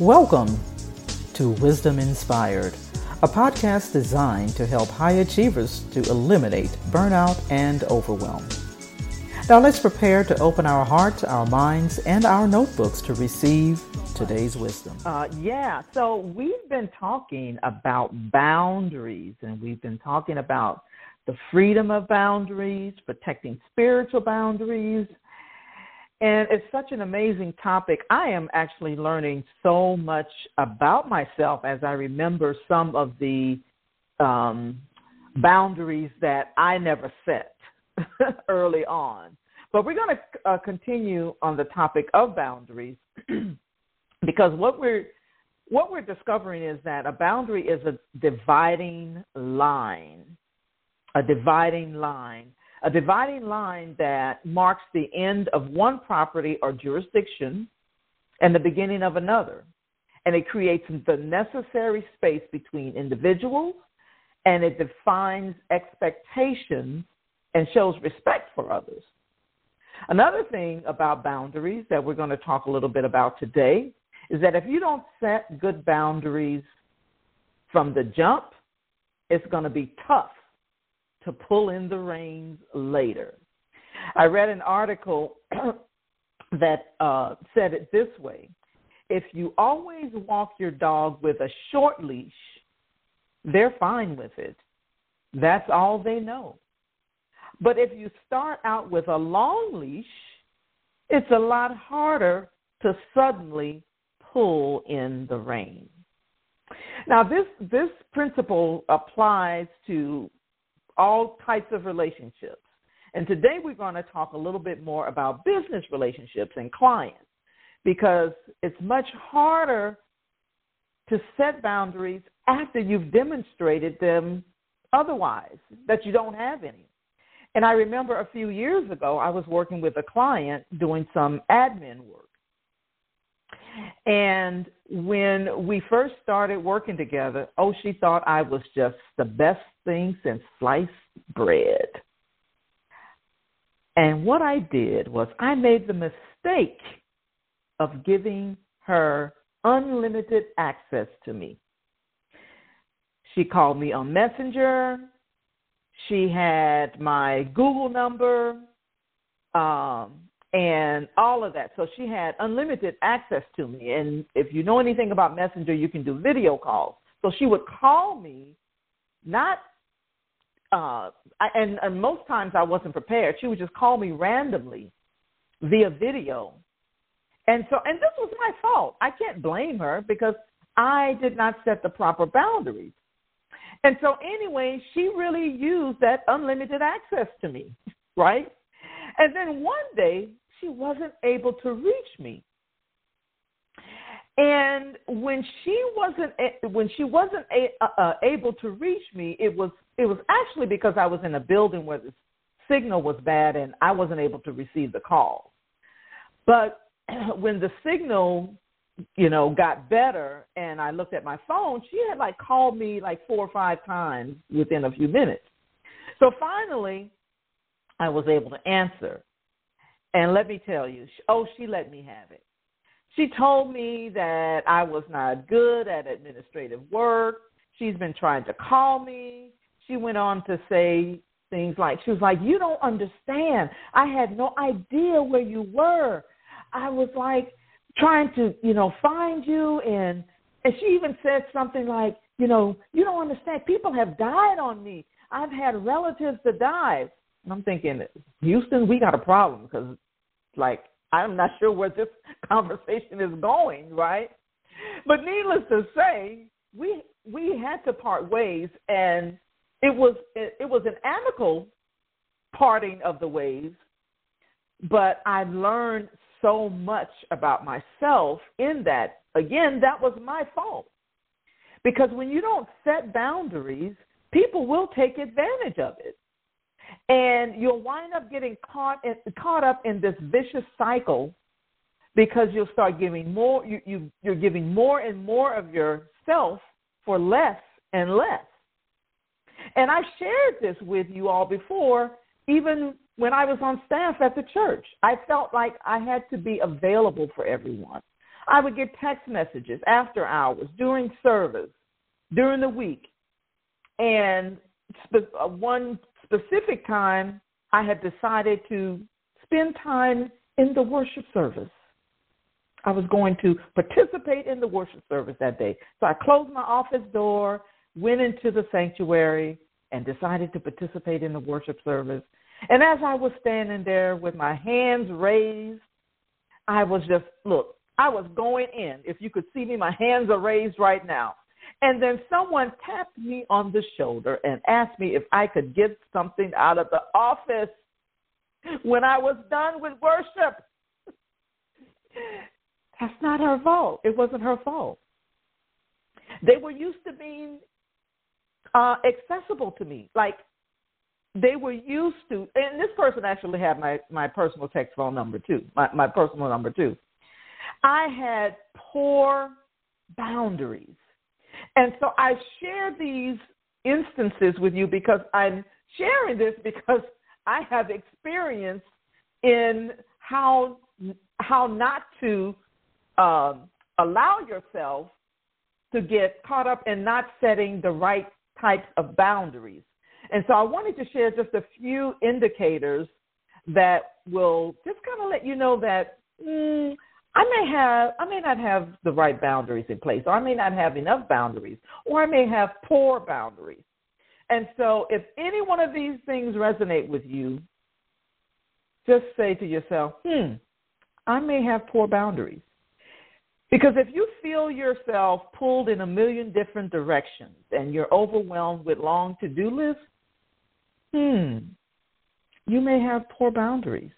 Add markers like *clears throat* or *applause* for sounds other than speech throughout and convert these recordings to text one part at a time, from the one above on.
Welcome to Wisdom Inspired, a podcast designed to help high achievers to eliminate burnout and overwhelm. Now let's prepare to open our hearts, our minds, and our notebooks to receive today's wisdom. Uh, yeah, so we've been talking about boundaries, and we've been talking about the freedom of boundaries, protecting spiritual boundaries, and it's such an amazing topic. I am actually learning so much about myself as I remember some of the um, boundaries that I never set *laughs* early on. But we're going to uh, continue on the topic of boundaries *clears throat* because what we're what we're discovering is that a boundary is a dividing line, a dividing line a dividing line that marks the end of one property or jurisdiction and the beginning of another. And it creates the necessary space between individuals and it defines expectations and shows respect for others. Another thing about boundaries that we're going to talk a little bit about today is that if you don't set good boundaries from the jump, it's going to be tough to pull in the reins later. I read an article *clears throat* that uh, said it this way if you always walk your dog with a short leash, they're fine with it. That's all they know. But if you start out with a long leash, it's a lot harder to suddenly pull in the rein. Now, this, this principle applies to all types of relationships. And today we're going to talk a little bit more about business relationships and clients because it's much harder to set boundaries after you've demonstrated them otherwise, that you don't have any. And I remember a few years ago, I was working with a client doing some admin work. And when we first started working together, oh, she thought I was just the best thing since sliced bread. And what I did was I made the mistake of giving her unlimited access to me. She called me on Messenger. She had my Google number. Um, and all of that. So she had unlimited access to me. And if you know anything about Messenger, you can do video calls. So she would call me, not, uh, and, and most times I wasn't prepared. She would just call me randomly via video. And so, and this was my fault. I can't blame her because I did not set the proper boundaries. And so, anyway, she really used that unlimited access to me, *laughs* right? And then one day she wasn't able to reach me. And when she wasn't when she wasn't a, uh, able to reach me, it was it was actually because I was in a building where the signal was bad and I wasn't able to receive the call. But *clears throat* when the signal, you know, got better and I looked at my phone, she had like called me like four or five times within a few minutes. So finally, I was able to answer. And let me tell you, oh, she let me have it. She told me that I was not good at administrative work. She's been trying to call me. She went on to say things like, she was like, You don't understand. I had no idea where you were. I was like trying to, you know, find you. And, and she even said something like, You know, you don't understand. People have died on me. I've had relatives to die. And I'm thinking, Houston, we got a problem because, like, I'm not sure where this *laughs* conversation is going, right? But needless to say, we we had to part ways, and it was it, it was an amicable parting of the ways. But I learned so much about myself in that. Again, that was my fault because when you don't set boundaries, people will take advantage of it and you'll wind up getting caught in, caught up in this vicious cycle because you'll start giving more you, you you're giving more and more of yourself for less and less. And i've shared this with you all before even when i was on staff at the church. I felt like i had to be available for everyone. I would get text messages after hours, during service, during the week. And uh, one specific time, I had decided to spend time in the worship service. I was going to participate in the worship service that day. So I closed my office door, went into the sanctuary, and decided to participate in the worship service. And as I was standing there with my hands raised, I was just, look, I was going in. If you could see me, my hands are raised right now. And then someone tapped me on the shoulder and asked me if I could get something out of the office when I was done with worship. *laughs* That's not her fault. It wasn't her fault. They were used to being uh, accessible to me. Like they were used to, and this person actually had my, my personal text phone number too, my, my personal number too. I had poor boundaries. And so I share these instances with you because I'm sharing this because I have experience in how how not to um, allow yourself to get caught up in not setting the right types of boundaries. And so I wanted to share just a few indicators that will just kind of let you know that mm, I may have I may not have the right boundaries in place, or I may not have enough boundaries, or I may have poor boundaries. And so if any one of these things resonate with you, just say to yourself, hmm, I may have poor boundaries. Because if you feel yourself pulled in a million different directions and you're overwhelmed with long to do lists, hmm, you may have poor boundaries.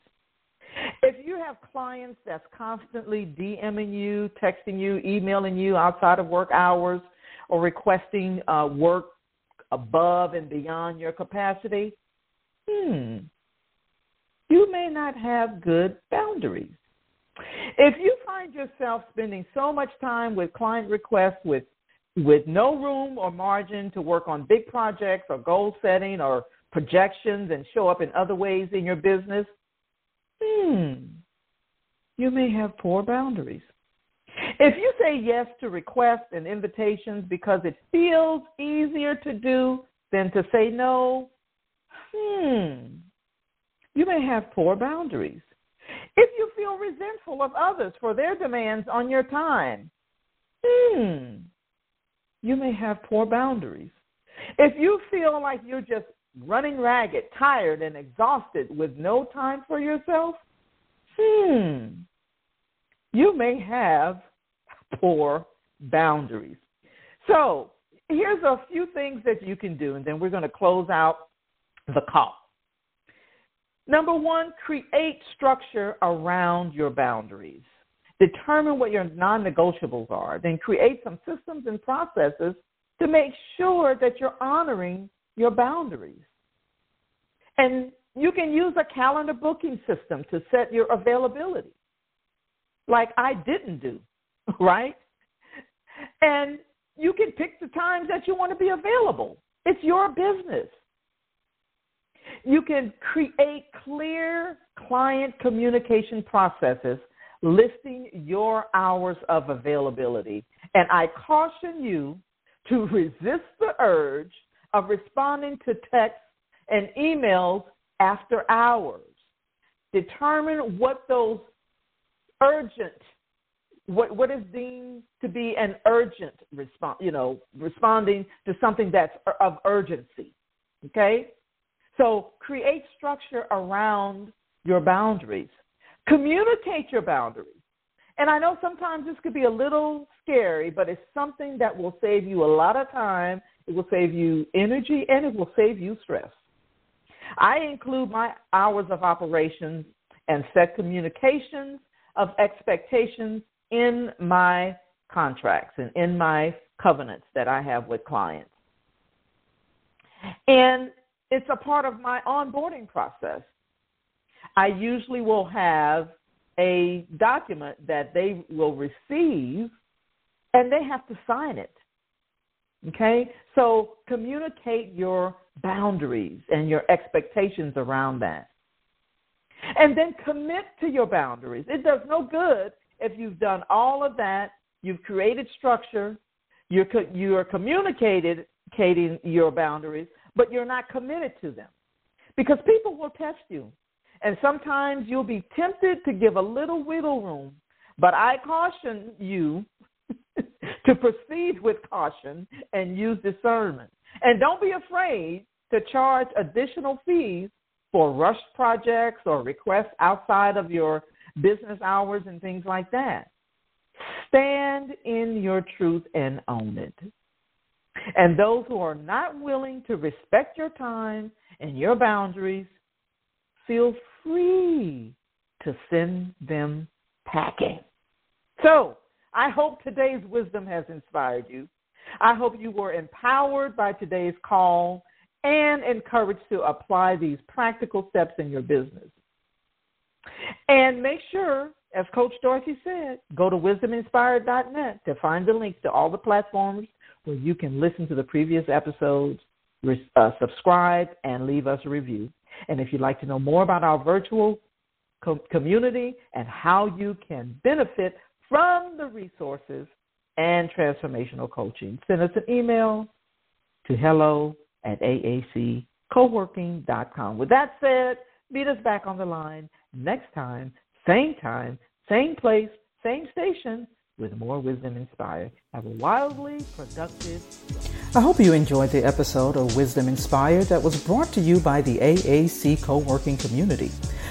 If you have clients that's constantly DMing you, texting you, emailing you outside of work hours, or requesting uh, work above and beyond your capacity, hmm, you may not have good boundaries. If you find yourself spending so much time with client requests with with no room or margin to work on big projects or goal setting or projections and show up in other ways in your business, hmm, you may have poor boundaries. If you say yes to requests and invitations because it feels easier to do than to say no, hmm, you may have poor boundaries. If you feel resentful of others for their demands on your time, hmm, you may have poor boundaries. If you feel like you're just running ragged, tired, and exhausted with no time for yourself, hmm, you may have poor boundaries. So, here's a few things that you can do, and then we're going to close out the call. Number one, create structure around your boundaries. Determine what your non negotiables are. Then create some systems and processes to make sure that you're honoring your boundaries. And you can use a calendar booking system to set your availability, like I didn't do, *laughs* right? And you can pick the times that you want to be available. It's your business. You can create clear client communication processes listing your hours of availability. And I caution you to *laughs* resist the urge of responding to texts and emails after hours. Determine what those urgent what what is deemed to be an urgent response, you know, responding to something that's of urgency. Okay? So create structure around your boundaries. Communicate your boundaries. And I know sometimes this could be a little scary, but it's something that will save you a lot of time. It will save you energy and it will save you stress. I include my hours of operations and set communications of expectations in my contracts and in my covenants that I have with clients. And it's a part of my onboarding process. I usually will have a document that they will receive and they have to sign it. Okay? So communicate your boundaries and your expectations around that. And then commit to your boundaries. It does no good if you've done all of that, you've created structure, you're, you are communicating your boundaries, but you're not committed to them. Because people will test you. And sometimes you'll be tempted to give a little wiggle room. But I caution you to proceed with caution and use discernment. And don't be afraid to charge additional fees for rush projects or requests outside of your business hours and things like that. Stand in your truth and own it. And those who are not willing to respect your time and your boundaries, feel free to send them packing. So, I hope today's wisdom has inspired you. I hope you were empowered by today's call and encouraged to apply these practical steps in your business. And make sure, as Coach Dorothy said, go to wisdominspired.net to find the links to all the platforms where you can listen to the previous episodes, uh, subscribe, and leave us a review. And if you'd like to know more about our virtual co- community and how you can benefit from the resources and transformational coaching, send us an email to hello at aaccoworking.com. With that said, meet us back on the line next time, same time, same place, same station with more wisdom inspired. Have a wildly productive. I hope you enjoyed the episode of Wisdom Inspired that was brought to you by the AAC Co working community,